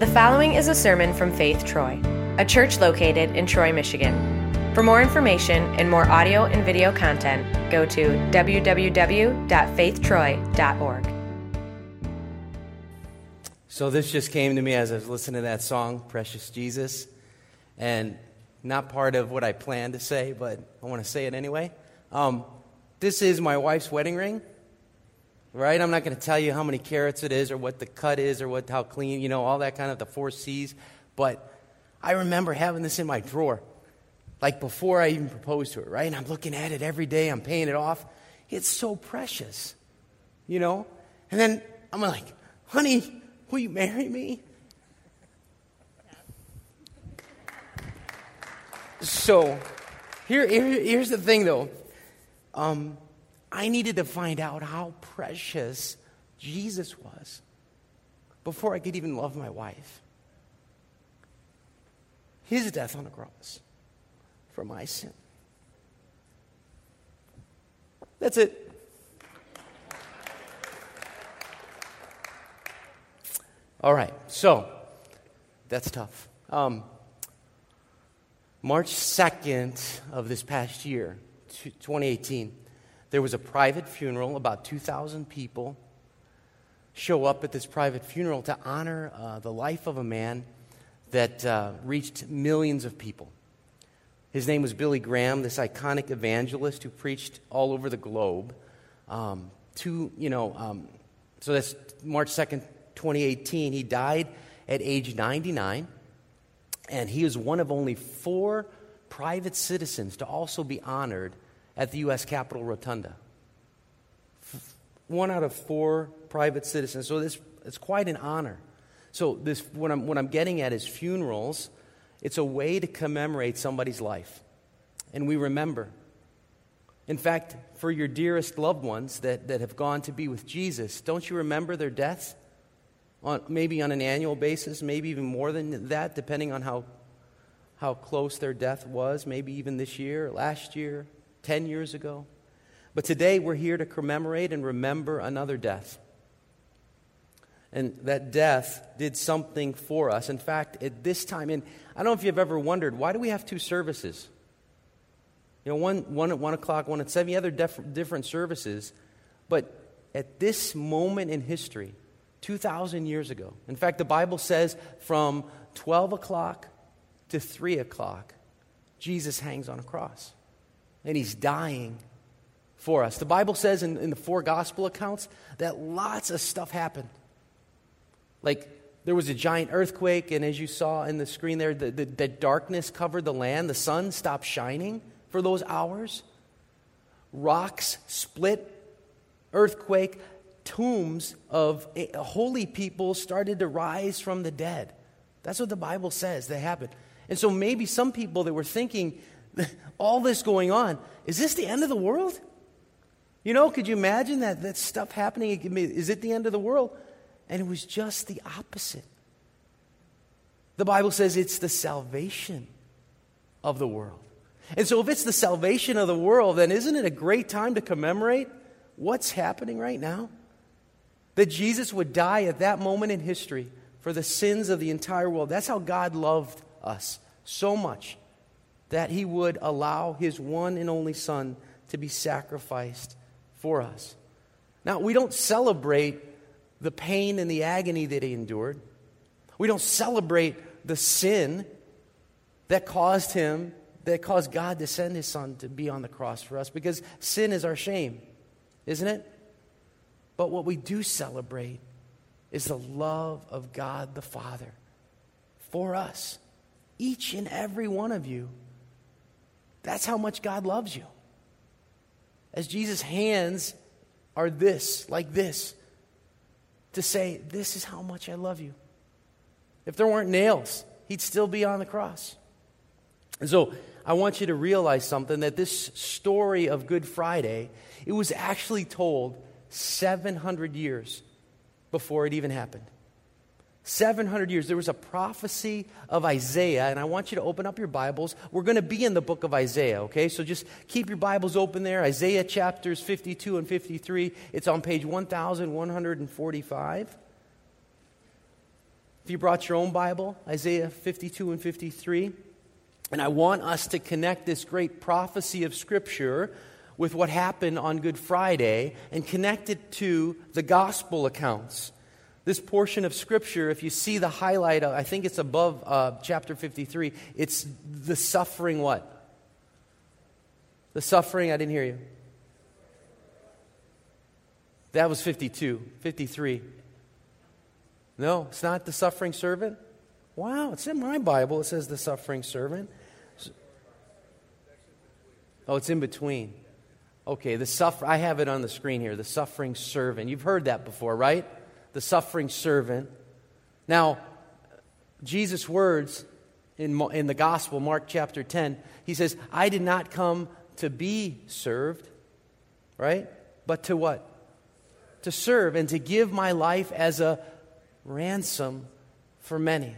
The following is a sermon from Faith Troy, a church located in Troy, Michigan. For more information and more audio and video content, go to www.faithtroy.org. So, this just came to me as I was listening to that song, Precious Jesus, and not part of what I planned to say, but I want to say it anyway. Um, this is my wife's wedding ring right? I'm not going to tell you how many carats it is or what the cut is or what, how clean, you know, all that kind of the four C's. But I remember having this in my drawer, like before I even proposed to her, right? And I'm looking at it every day, I'm paying it off. It's so precious, you know? And then I'm like, honey, will you marry me? So here, here here's the thing though. Um, I needed to find out how precious Jesus was before I could even love my wife. His death on the cross for my sin. That's it. All right, so that's tough. Um, March 2nd of this past year, 2018, there was a private funeral, about 2,000 people show up at this private funeral to honor uh, the life of a man that uh, reached millions of people. His name was Billy Graham, this iconic evangelist who preached all over the globe. Um, to, you know, um, so that's March 2nd, 2018. He died at age 99, and he is one of only four private citizens to also be honored at the U.S. Capitol Rotunda. One out of four private citizens. So this, it's quite an honor. So this, what, I'm, what I'm getting at is funerals. It's a way to commemorate somebody's life. And we remember. In fact, for your dearest loved ones that, that have gone to be with Jesus, don't you remember their deaths? On, maybe on an annual basis, maybe even more than that, depending on how, how close their death was, maybe even this year, last year, 10 years ago. But today we're here to commemorate and remember another death. And that death did something for us. In fact, at this time, and I don't know if you've ever wondered, why do we have two services? You know, one, one at 1 o'clock, one at 7, yeah, they're def- different services. But at this moment in history, 2,000 years ago, in fact, the Bible says from 12 o'clock to 3 o'clock, Jesus hangs on a cross and he's dying for us. The Bible says in, in the four gospel accounts that lots of stuff happened. Like there was a giant earthquake, and as you saw in the screen there, the, the, the darkness covered the land. The sun stopped shining for those hours. Rocks split, earthquake, tombs of holy people started to rise from the dead. That's what the Bible says that happened. And so maybe some people that were thinking all this going on. Is this the end of the world? You know, could you imagine that, that stuff happening? Is it the end of the world? And it was just the opposite. The Bible says it's the salvation of the world. And so, if it's the salvation of the world, then isn't it a great time to commemorate what's happening right now? That Jesus would die at that moment in history for the sins of the entire world. That's how God loved us so much that he would allow his one and only son to be sacrificed for us. Now, we don't celebrate the pain and the agony that he endured. We don't celebrate the sin that caused him, that caused God to send his son to be on the cross for us because sin is our shame, isn't it? But what we do celebrate is the love of God the Father for us, each and every one of you. That's how much God loves you. As Jesus' hands are this, like this, to say, This is how much I love you. If there weren't nails, he'd still be on the cross. And so I want you to realize something that this story of Good Friday, it was actually told 700 years before it even happened. 700 years. There was a prophecy of Isaiah, and I want you to open up your Bibles. We're going to be in the book of Isaiah, okay? So just keep your Bibles open there. Isaiah chapters 52 and 53. It's on page 1145. If you brought your own Bible, Isaiah 52 and 53, and I want us to connect this great prophecy of Scripture with what happened on Good Friday and connect it to the gospel accounts. This portion of Scripture, if you see the highlight, I think it's above uh, chapter 53, it's the suffering what? The suffering, I didn't hear you. That was 52, 53. No, it's not the suffering servant. Wow, it's in my Bible. It says the suffering servant. Oh, it's in between. Okay, the suffer I have it on the screen here, the suffering servant. You've heard that before, right? The suffering servant. Now, Jesus' words in, in the gospel, Mark chapter 10, he says, I did not come to be served, right? But to what? To serve and to give my life as a ransom for many.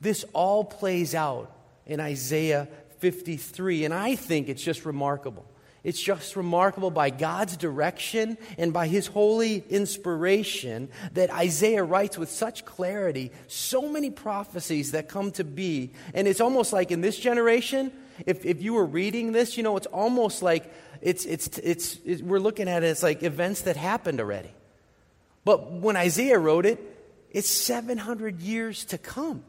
This all plays out in Isaiah 53, and I think it's just remarkable. It's just remarkable by God's direction and by His holy inspiration that Isaiah writes with such clarity so many prophecies that come to be. And it's almost like in this generation, if, if you were reading this, you know, it's almost like it's, it's, it's, it's, we're looking at it as like events that happened already. But when Isaiah wrote it, it's 700 years to come.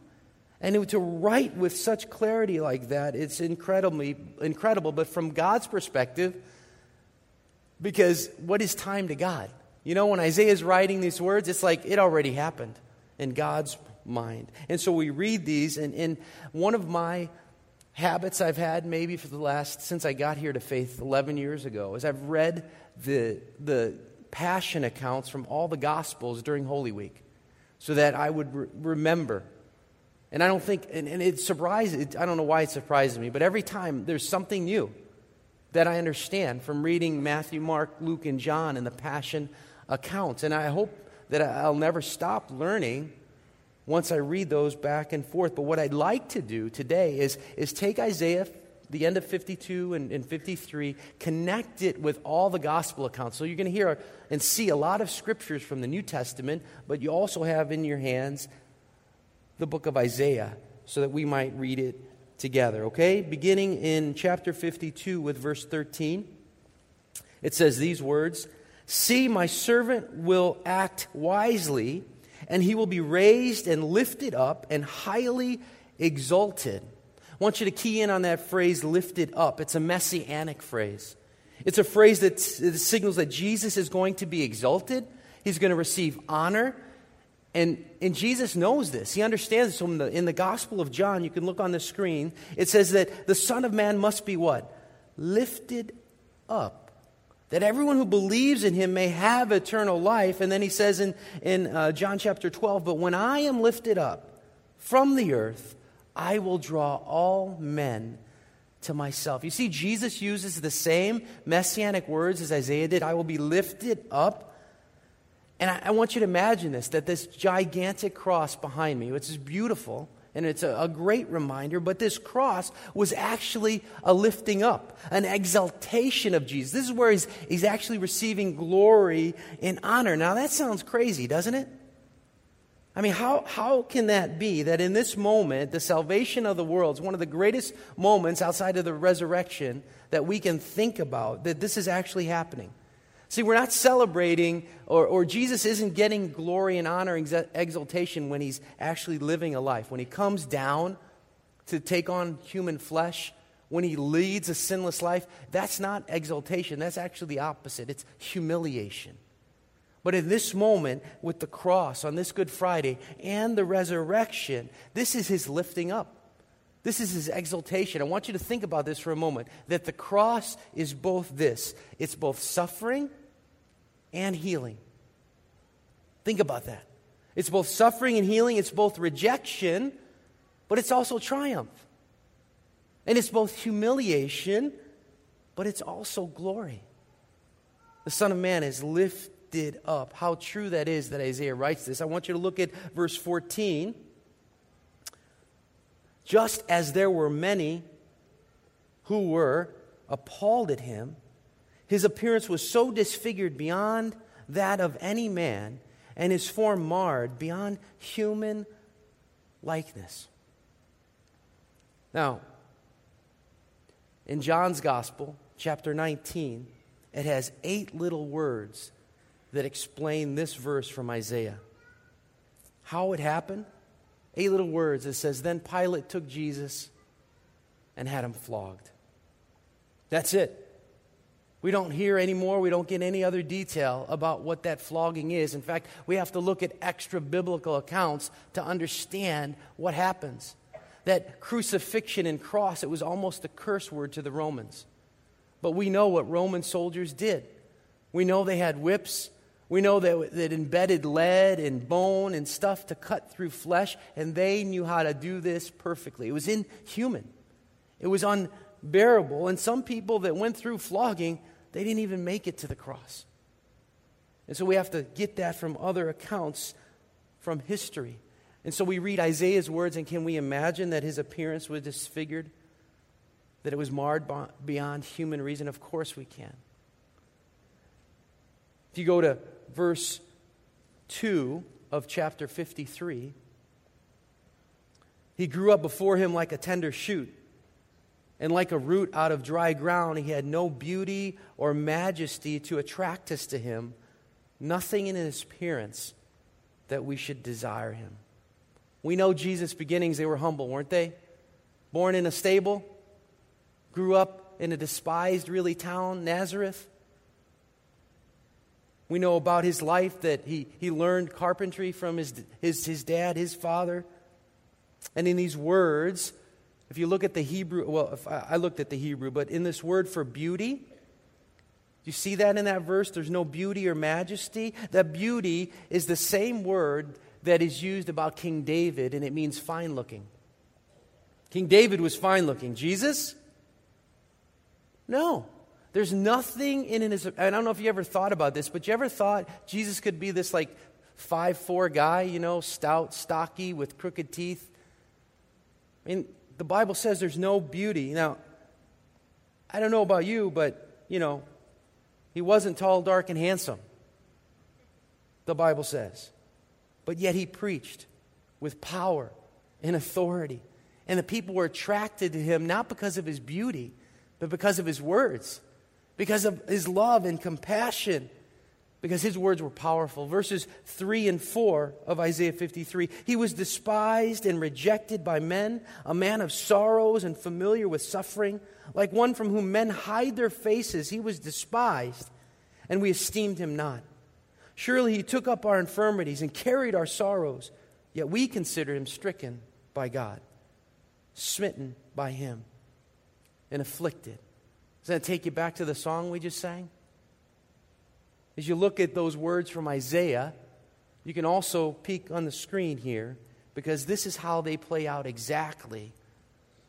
And to write with such clarity like that, it's incredibly incredible. But from God's perspective, because what is time to God? You know, when Isaiah is writing these words, it's like it already happened in God's mind. And so we read these, and, and one of my habits I've had maybe for the last, since I got here to faith 11 years ago, is I've read the, the passion accounts from all the Gospels during Holy Week so that I would re- remember. And I don't think, and, and it surprises, it, I don't know why it surprises me, but every time there's something new that I understand from reading Matthew, Mark, Luke, and John and the passion accounts. And I hope that I'll never stop learning once I read those back and forth. But what I'd like to do today is, is take Isaiah, the end of 52 and, and 53, connect it with all the gospel accounts. So you're going to hear and see a lot of scriptures from the New Testament, but you also have in your hands the book of Isaiah so that we might read it together, okay? Beginning in chapter 52 with verse 13, it says these words See, my servant will act wisely and he will be raised and lifted up and highly exalted. I want you to key in on that phrase, lifted up. It's a messianic phrase. It's a phrase that signals that Jesus is going to be exalted, he's going to receive honor. And, and Jesus knows this. He understands So in the, in the Gospel of John, you can look on the screen, it says that the Son of Man must be what? Lifted up that everyone who believes in him may have eternal life. And then he says in, in uh, John chapter 12, But when I am lifted up from the earth, I will draw all men to myself. You see, Jesus uses the same messianic words as Isaiah did I will be lifted up. And I, I want you to imagine this that this gigantic cross behind me, which is beautiful, and it's a, a, great reminder, but this cross was actually a lifting up, an exaltation of Jesus. This is where he's, he's actually receiving glory and honor. Now, that sounds crazy, doesn't it? I mean, how, how can that be that in this moment, the salvation of the world is one of the greatest moments outside of the resurrection that we can think about, that this is actually happening? See, we're not celebrating, or, or Jesus isn't getting glory and honor and exaltation when he's actually living a life. When he comes down to take on human flesh, when he leads a sinless life, that's not exaltation. That's actually the opposite. It's humiliation. But in this moment, with the cross on this Good Friday and the resurrection, this is his lifting up. This is his exaltation. I want you to think about this for a moment that the cross is both this it's both suffering and healing. Think about that. It's both suffering and healing, it's both rejection, but it's also triumph. And it's both humiliation, but it's also glory. The Son of Man is lifted up. How true that is that Isaiah writes this. I want you to look at verse 14. Just as there were many who were appalled at him, his appearance was so disfigured beyond that of any man, and his form marred beyond human likeness. Now, in John's Gospel, chapter 19, it has eight little words that explain this verse from Isaiah. How it happened? Eight little words. It says, Then Pilate took Jesus and had him flogged. That's it. We don't hear anymore, we don't get any other detail about what that flogging is. In fact, we have to look at extra biblical accounts to understand what happens. That crucifixion and cross, it was almost a curse word to the Romans. But we know what Roman soldiers did. We know they had whips. We know that, that embedded lead and bone and stuff to cut through flesh, and they knew how to do this perfectly. It was inhuman, it was unbearable. And some people that went through flogging, they didn't even make it to the cross. And so we have to get that from other accounts from history. And so we read Isaiah's words, and can we imagine that his appearance was disfigured? That it was marred beyond human reason? Of course we can. If you go to verse 2 of chapter 53, he grew up before him like a tender shoot and like a root out of dry ground, he had no beauty or majesty to attract us to him, nothing in his appearance that we should desire him. We know Jesus' beginnings, they were humble, weren't they? Born in a stable, grew up in a despised, really, town, Nazareth. We know about his life that he, he learned carpentry from his, his, his dad, his father. And in these words, if you look at the Hebrew, well, I, looked at the Hebrew, but in this word for beauty, you see that in that verse? There's no beauty or majesty. That beauty is the same word that is used about King David, and it means fine looking. King David was fine looking. Jesus? No. There's nothing in his. I don't know if you ever thought about this, but you ever thought Jesus could be this like five four guy, you know, stout, stocky, with crooked teeth? I mean, the Bible says there's no beauty. Now, I don't know about you, but, you know, he wasn't tall, dark, and handsome, the Bible says. But yet he preached with power and authority. And the people were attracted to him not because of his beauty, but because of his words, because of his love and compassion because his words were powerful. Verses 3 and 4 of Isaiah 53 He was despised and rejected by men, a man of sorrows and familiar with suffering. Like one from whom men hide their faces, he was despised, and we esteemed him not. Surely he took up our infirmities and carried our sorrows, yet we considered him stricken by God, smitten by him, and afflicted. Does that take you back to the song we just sang? As you look at those words from Isaiah, you can also peek on the screen here because this is how they play out exactly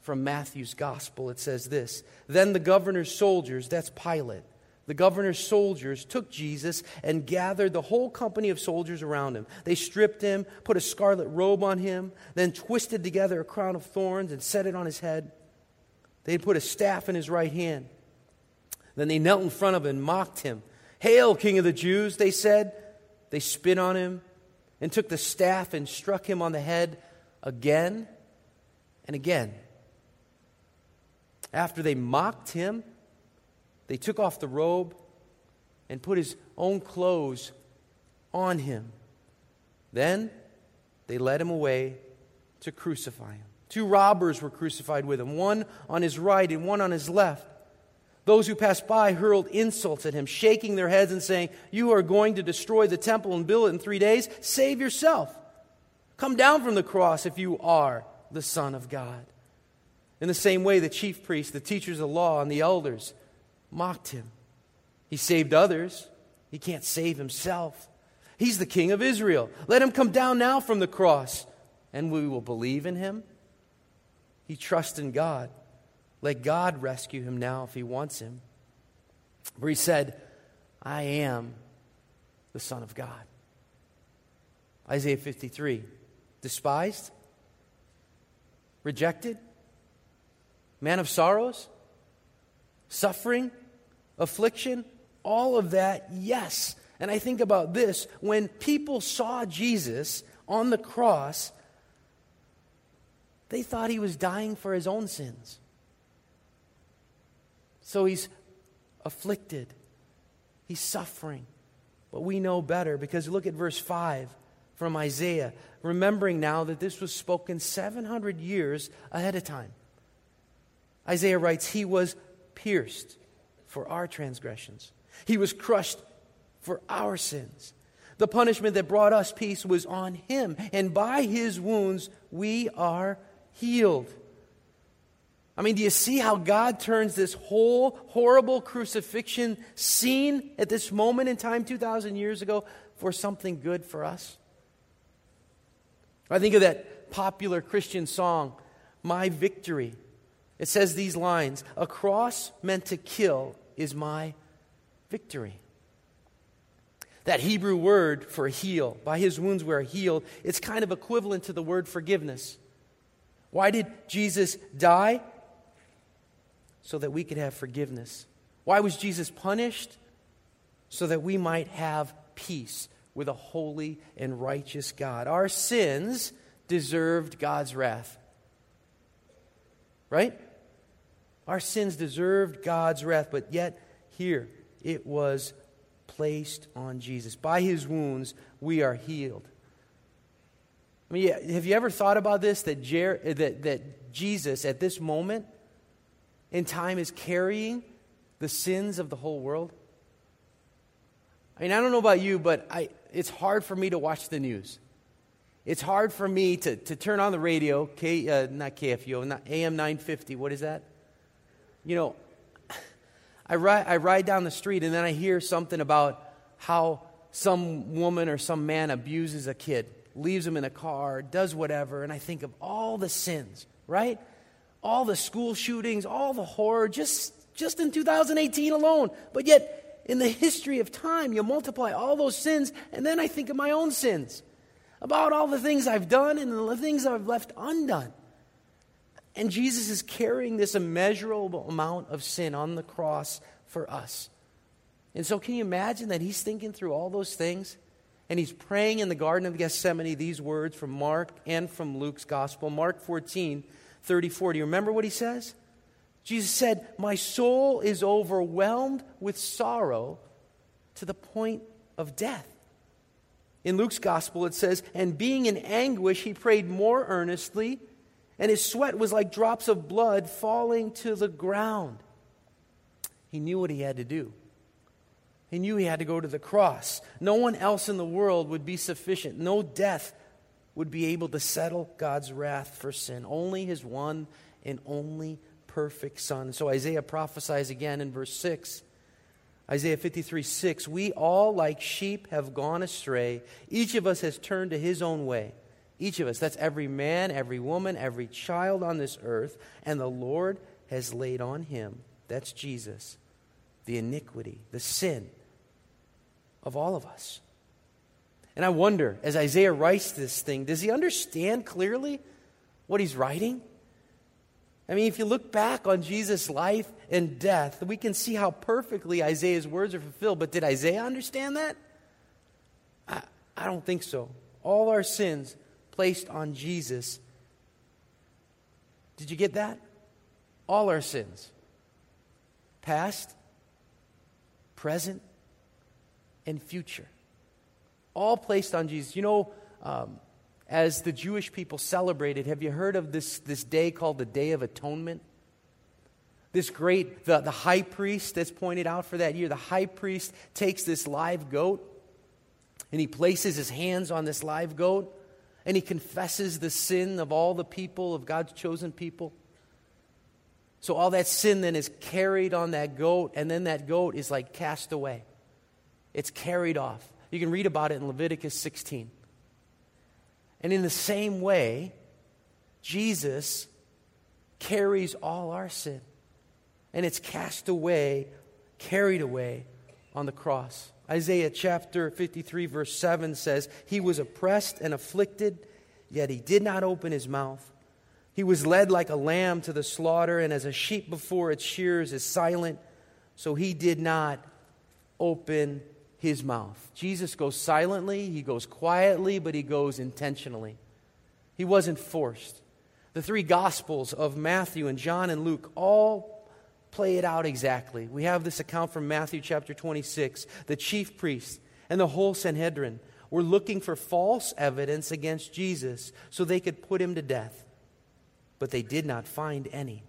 from Matthew's gospel. It says this Then the governor's soldiers, that's Pilate, the governor's soldiers took Jesus and gathered the whole company of soldiers around him. They stripped him, put a scarlet robe on him, then twisted together a crown of thorns and set it on his head. They put a staff in his right hand. Then they knelt in front of him and mocked him. Hail, King of the Jews, they said. They spit on him and took the staff and struck him on the head again and again. After they mocked him, they took off the robe and put his own clothes on him. Then they led him away to crucify him. Two robbers were crucified with him, one on his right and one on his left. Those who passed by hurled insults at him, shaking their heads and saying, You are going to destroy the temple and build it in three days? Save yourself. Come down from the cross if you are the Son of God. In the same way, the chief priests, the teachers of law, and the elders mocked him. He saved others, he can't save himself. He's the King of Israel. Let him come down now from the cross, and we will believe in him. He trusts in God. Let God rescue him now if he wants him. For he said, I am the Son of God. Isaiah 53 despised, rejected, man of sorrows, suffering, affliction, all of that, yes. And I think about this when people saw Jesus on the cross, They thought he was dying for his own sins. So he's afflicted, he's suffering. But we know better because look at verse 5 from Isaiah, remembering now that this was spoken 700 years ahead of time. Isaiah writes, He was pierced for our transgressions, He was crushed for our sins. The punishment that brought us peace was on Him, and by His wounds we are healed. I mean, do you see how God turns this whole horrible crucifixion scene at this moment in time, 2,000 years ago, for something good for us? I think of that popular Christian song, My Victory. It says these lines A cross meant to kill is my victory. That Hebrew word for heal, by his wounds we are healed, it's kind of equivalent to the word forgiveness. Why did Jesus die? So that we could have forgiveness. Why was Jesus punished? So that we might have peace with a holy and righteous God. Our sins deserved God's wrath. Right? Our sins deserved God's wrath, but yet here it was placed on Jesus. By his wounds, we are healed. I mean, have you ever thought about this? That, Jer- that, that Jesus, at this moment in time, is carrying the sins of the whole world? I mean, I don't know about you, but I, it's hard for me to watch the news. It's hard for me to, to turn on the radio, K, uh, not KFUO, not AM 950. What is that? You know, I ride, I ride down the street and then I hear something about how some woman or some man abuses a kid, leaves him in a car, does whatever, and I think of all the sins, right? All the school shootings, all the horror, just, just in 2018 alone. But yet, in the history of time, you multiply all those sins, and then I think of my own sins about all the things I've done and the things I've left undone. And Jesus is carrying this immeasurable amount of sin on the cross for us. And so, can you imagine that he's thinking through all those things? And he's praying in the Garden of Gethsemane these words from Mark and from Luke's Gospel. Mark 14, 34. Do you remember what he says? Jesus said, My soul is overwhelmed with sorrow to the point of death. In Luke's gospel, it says, And being in anguish, he prayed more earnestly, and his sweat was like drops of blood falling to the ground. He knew what he had to do. He knew he had to go to the cross. No one else in the world would be sufficient. No death would be able to settle God's wrath for sin. Only his one and only perfect Son. So Isaiah prophesies again in verse 6 Isaiah 53 6, we all like sheep have gone astray. Each of us has turned to his own way. Each of us, that's every man, every woman, every child on this earth. And the Lord has laid on him, that's Jesus, the iniquity, the sin of all of us. And I wonder, as Isaiah writes this thing, does he understand clearly what he's writing? I mean, if you look back on Jesus' life and death, we can see how perfectly Isaiah's words are fulfilled. But did Isaiah understand that? I, I don't think so. All our sins placed on Jesus. Did you get that? All our sins. Past, present, and future. All placed on Jesus. You know, um, as the Jewish people celebrated, have you heard of this, this day called the Day of Atonement? This great, the, the high priest that's pointed out for that year, the high priest takes this live goat and he places his hands on this live goat and he confesses the sin of all the people, of God's chosen people. So all that sin then is carried on that goat, and then that goat is like cast away. It's carried off. You can read about it in Leviticus 16. And in the same way, Jesus carries all our sin. And it's cast away, carried away on the cross. Isaiah chapter 53, verse 7 says, He was oppressed and afflicted, yet he did not open his mouth. He was led like a lamb to the slaughter, and as a sheep before its shears is silent, so he did not open his mouth. Jesus goes silently, he goes quietly, but he goes intentionally. He wasn't forced. The three Gospels of Matthew and John and Luke all play it out exactly. We have this account from Matthew chapter 26. The chief priests and the whole Sanhedrin were looking for false evidence against Jesus so they could put him to death. But they did not find any.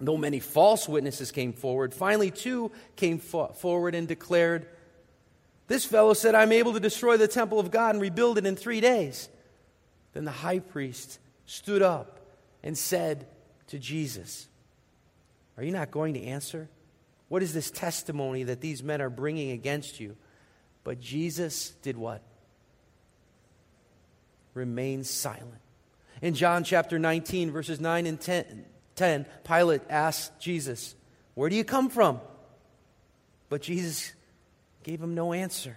Though many false witnesses came forward, finally two came fo- forward and declared, This fellow said, I'm able to destroy the temple of God and rebuild it in three days. Then the high priest stood up and said to Jesus, Are you not going to answer? What is this testimony that these men are bringing against you? But Jesus did what? Remained silent. In John chapter 19, verses 9 and 10, 10, Pilate asked Jesus, Where do you come from? But Jesus gave him no answer.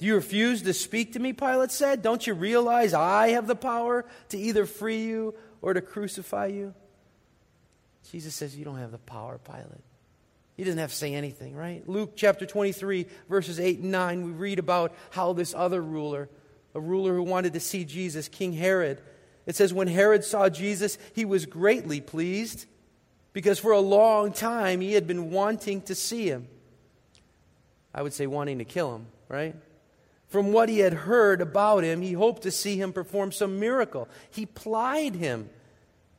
Do you refuse to speak to me? Pilate said. Don't you realize I have the power to either free you or to crucify you? Jesus says, You don't have the power, Pilate. He doesn't have to say anything, right? Luke chapter 23, verses 8 and 9, we read about how this other ruler, a ruler who wanted to see Jesus, King Herod, it says, When Herod saw Jesus, he was greatly pleased because for a long time he had been wanting to see him. I would say wanting to kill him, right? From what he had heard about him, he hoped to see him perform some miracle. He plied him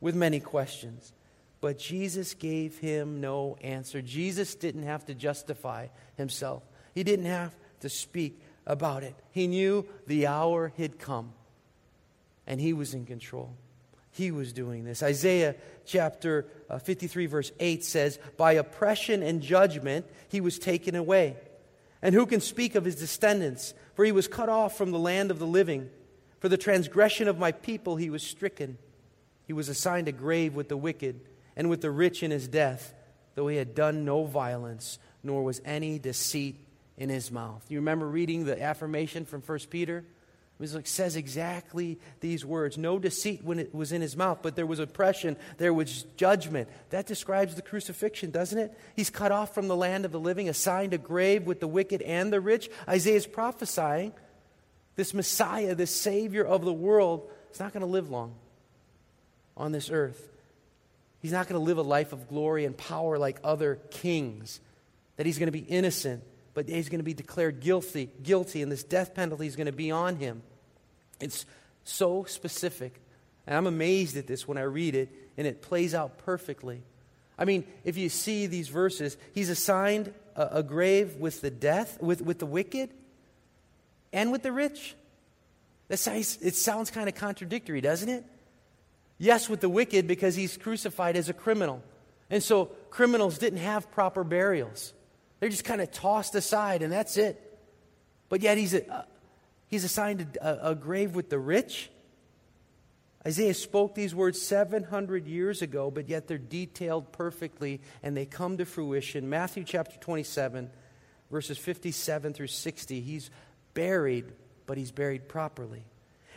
with many questions, but Jesus gave him no answer. Jesus didn't have to justify himself, he didn't have to speak about it. He knew the hour had come and he was in control. He was doing this. Isaiah chapter uh, 53, verse 8 says, By oppression and judgment he was taken away. And who can speak of his descendants? For he was cut off from the land of the living. For the transgression of my people he was stricken. He was assigned a grave with the wicked and with the rich in his death, though he had done no violence, nor was any deceit in his mouth. You remember reading the affirmation from 1 Peter? It says exactly these words. No deceit when it was in his mouth, but there was oppression, there was judgment. That describes the crucifixion, doesn't it? He's cut off from the land of the living, assigned a grave with the wicked and the rich. Isaiah is prophesying this Messiah, this Savior of the world, is not going to live long on this earth. He's not going to live a life of glory and power like other kings, that he's going to be innocent but he's going to be declared guilty, guilty, and this death penalty is going to be on him. It's so specific. And I'm amazed at this when I read it, and it plays out perfectly. I mean, if you see these verses, he's assigned a, a grave with the death, with, with the wicked, and with the rich. That sounds, it sounds kind of contradictory, doesn't it? Yes, with the wicked, because he's crucified as a criminal. And so criminals didn't have proper burials. They're just kind of tossed aside, and that's it. But yet he's a, He's assigned a, a grave with the rich. Isaiah spoke these words 700 years ago, but yet they're detailed perfectly and they come to fruition. Matthew chapter 27, verses 57 through 60. He's buried, but he's buried properly.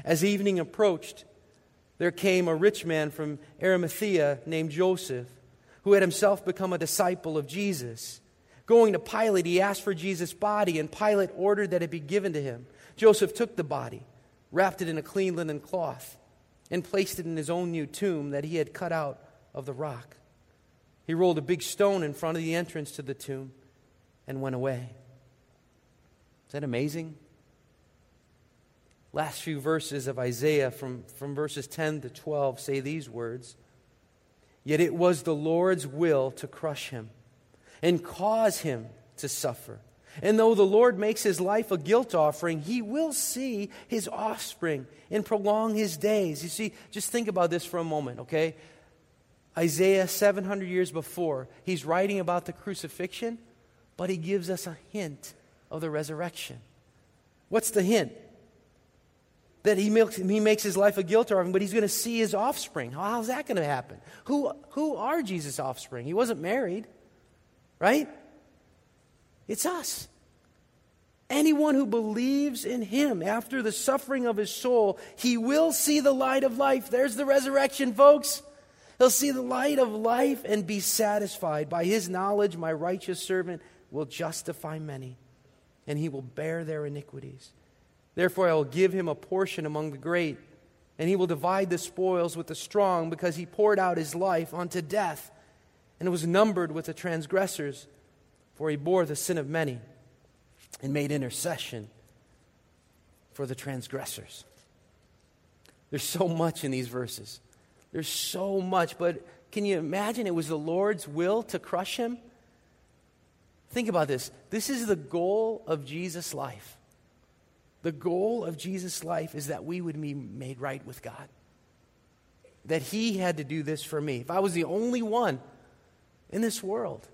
As evening approached, there came a rich man from Arimathea named Joseph, who had himself become a disciple of Jesus. Going to Pilate, he asked for Jesus' body, and Pilate ordered that it be given to him. Joseph took the body, wrapped it in a clean linen cloth, and placed it in his own new tomb that he had cut out of the rock. He rolled a big stone in front of the entrance to the tomb and went away. Is that amazing? Last few verses of Isaiah from, from verses 10 to 12 say these words Yet it was the Lord's will to crush him and cause him to suffer. And though the Lord makes his life a guilt offering, he will see his offspring and prolong his days. You see, just think about this for a moment, okay? Isaiah, 700 years before, he's writing about the crucifixion, but he gives us a hint of the resurrection. What's the hint? That he makes, he makes his life a guilt offering, but he's going to see his offspring. How's that going to happen? Who, who are Jesus' offspring? He wasn't married, right? It's us. Anyone who believes in him after the suffering of his soul, he will see the light of life. There's the resurrection, folks. He'll see the light of life and be satisfied. By his knowledge, my righteous servant will justify many, and he will bear their iniquities. Therefore, I will give him a portion among the great, And he will divide the spoils with the strong because he poured out his life unto death and was numbered with the transgressors, for he bore the sin of many and made intercession for the transgressors. There's so much in these verses. There's so much, but can you imagine it was the Lord's will to crush him? Think about this. This is the goal of Jesus' life. The goal of Jesus' life is that we would be made right with God. That He had to do this for me. If I was the only one in this world,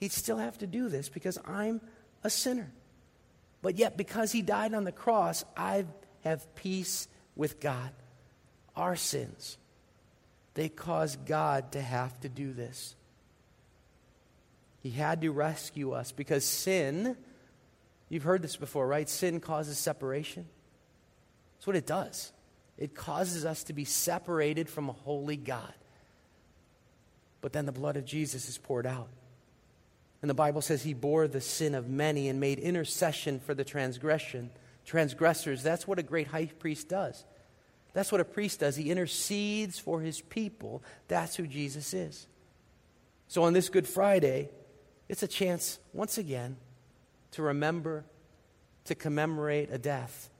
He'd still have to do this because I'm a sinner. But yet, because He died on the cross, I have peace with God. Our sins, they cause God to have to do this. He had to rescue us because sin, you've heard this before, right? Sin causes separation. That's what it does. It causes us to be separated from a holy God. But then the blood of Jesus is poured out. And the Bible says he bore the sin of many and made intercession for the transgression, transgressors. That's what a great high priest does. That's what a priest does. He intercedes for his people. That's who Jesus is. So on this Good Friday, it's a chance, once again, to remember, to commemorate a death,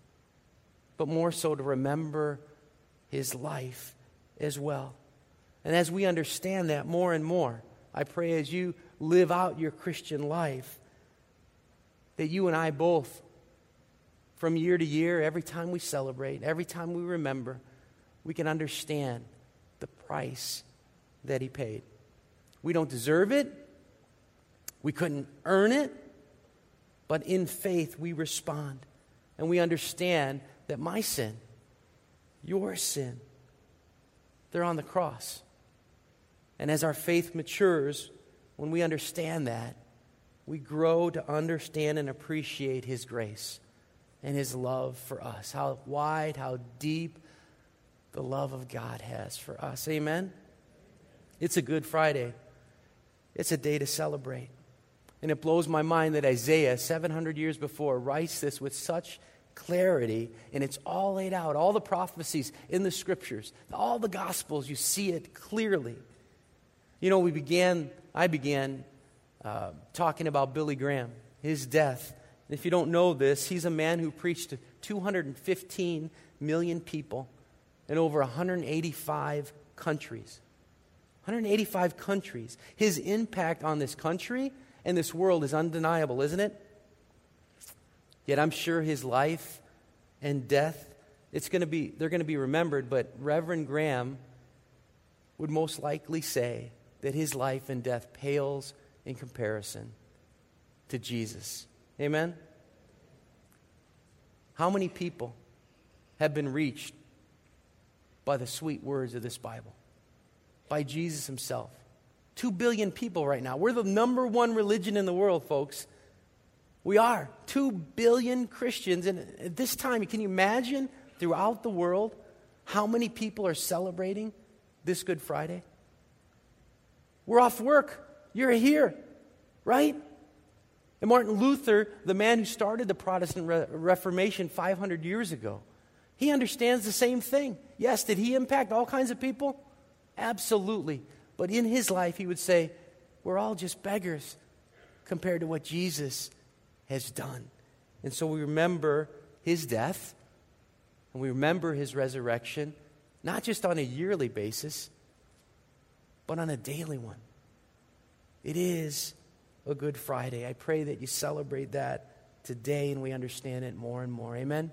but more so to remember his life as well. And as we understand that more and more, I pray as you live out your Christian life, that you and I both, from year to year, every time we celebrate, every time we remember, we can understand the price that He paid. We don't deserve it, we couldn't earn it, but in faith we respond and we understand that my sin, your sin, they're on the cross. And as our faith matures, when we understand that, we grow to understand and appreciate His grace and His love for us. How wide, how deep the love of God has for us. Amen? It's a Good Friday, it's a day to celebrate. And it blows my mind that Isaiah, 700 years before, writes this with such clarity, and it's all laid out. All the prophecies in the scriptures, all the gospels, you see it clearly. You know, we began, I began uh, talking about Billy Graham, his death. If you don't know this, he's a man who preached to 215 million people in over 185 countries. 185 countries. His impact on this country and this world is undeniable, isn't it? Yet I'm sure his life and death, it's going to be, they're going to be remembered, but Reverend Graham would most likely say that his life and death pales in comparison to Jesus. Amen? How many people have been reached by the sweet words of this Bible? By Jesus himself. Two billion people right now. We're the number one religion in the world, folks. We are. Two billion Christians. And at this time, can you imagine throughout the world how many people are celebrating this Good Friday? We're off work. You're here, right? And Martin Luther, the man who started the Protestant Re- Reformation 500 years ago, he understands the same thing. Yes, did he impact all kinds of people? Absolutely. But in his life, he would say, We're all just beggars compared to what Jesus has done. And so we remember his death and we remember his resurrection, not just on a yearly basis, but on a daily one. It is a Good Friday. I pray that you celebrate that today and we understand it more and more. Amen.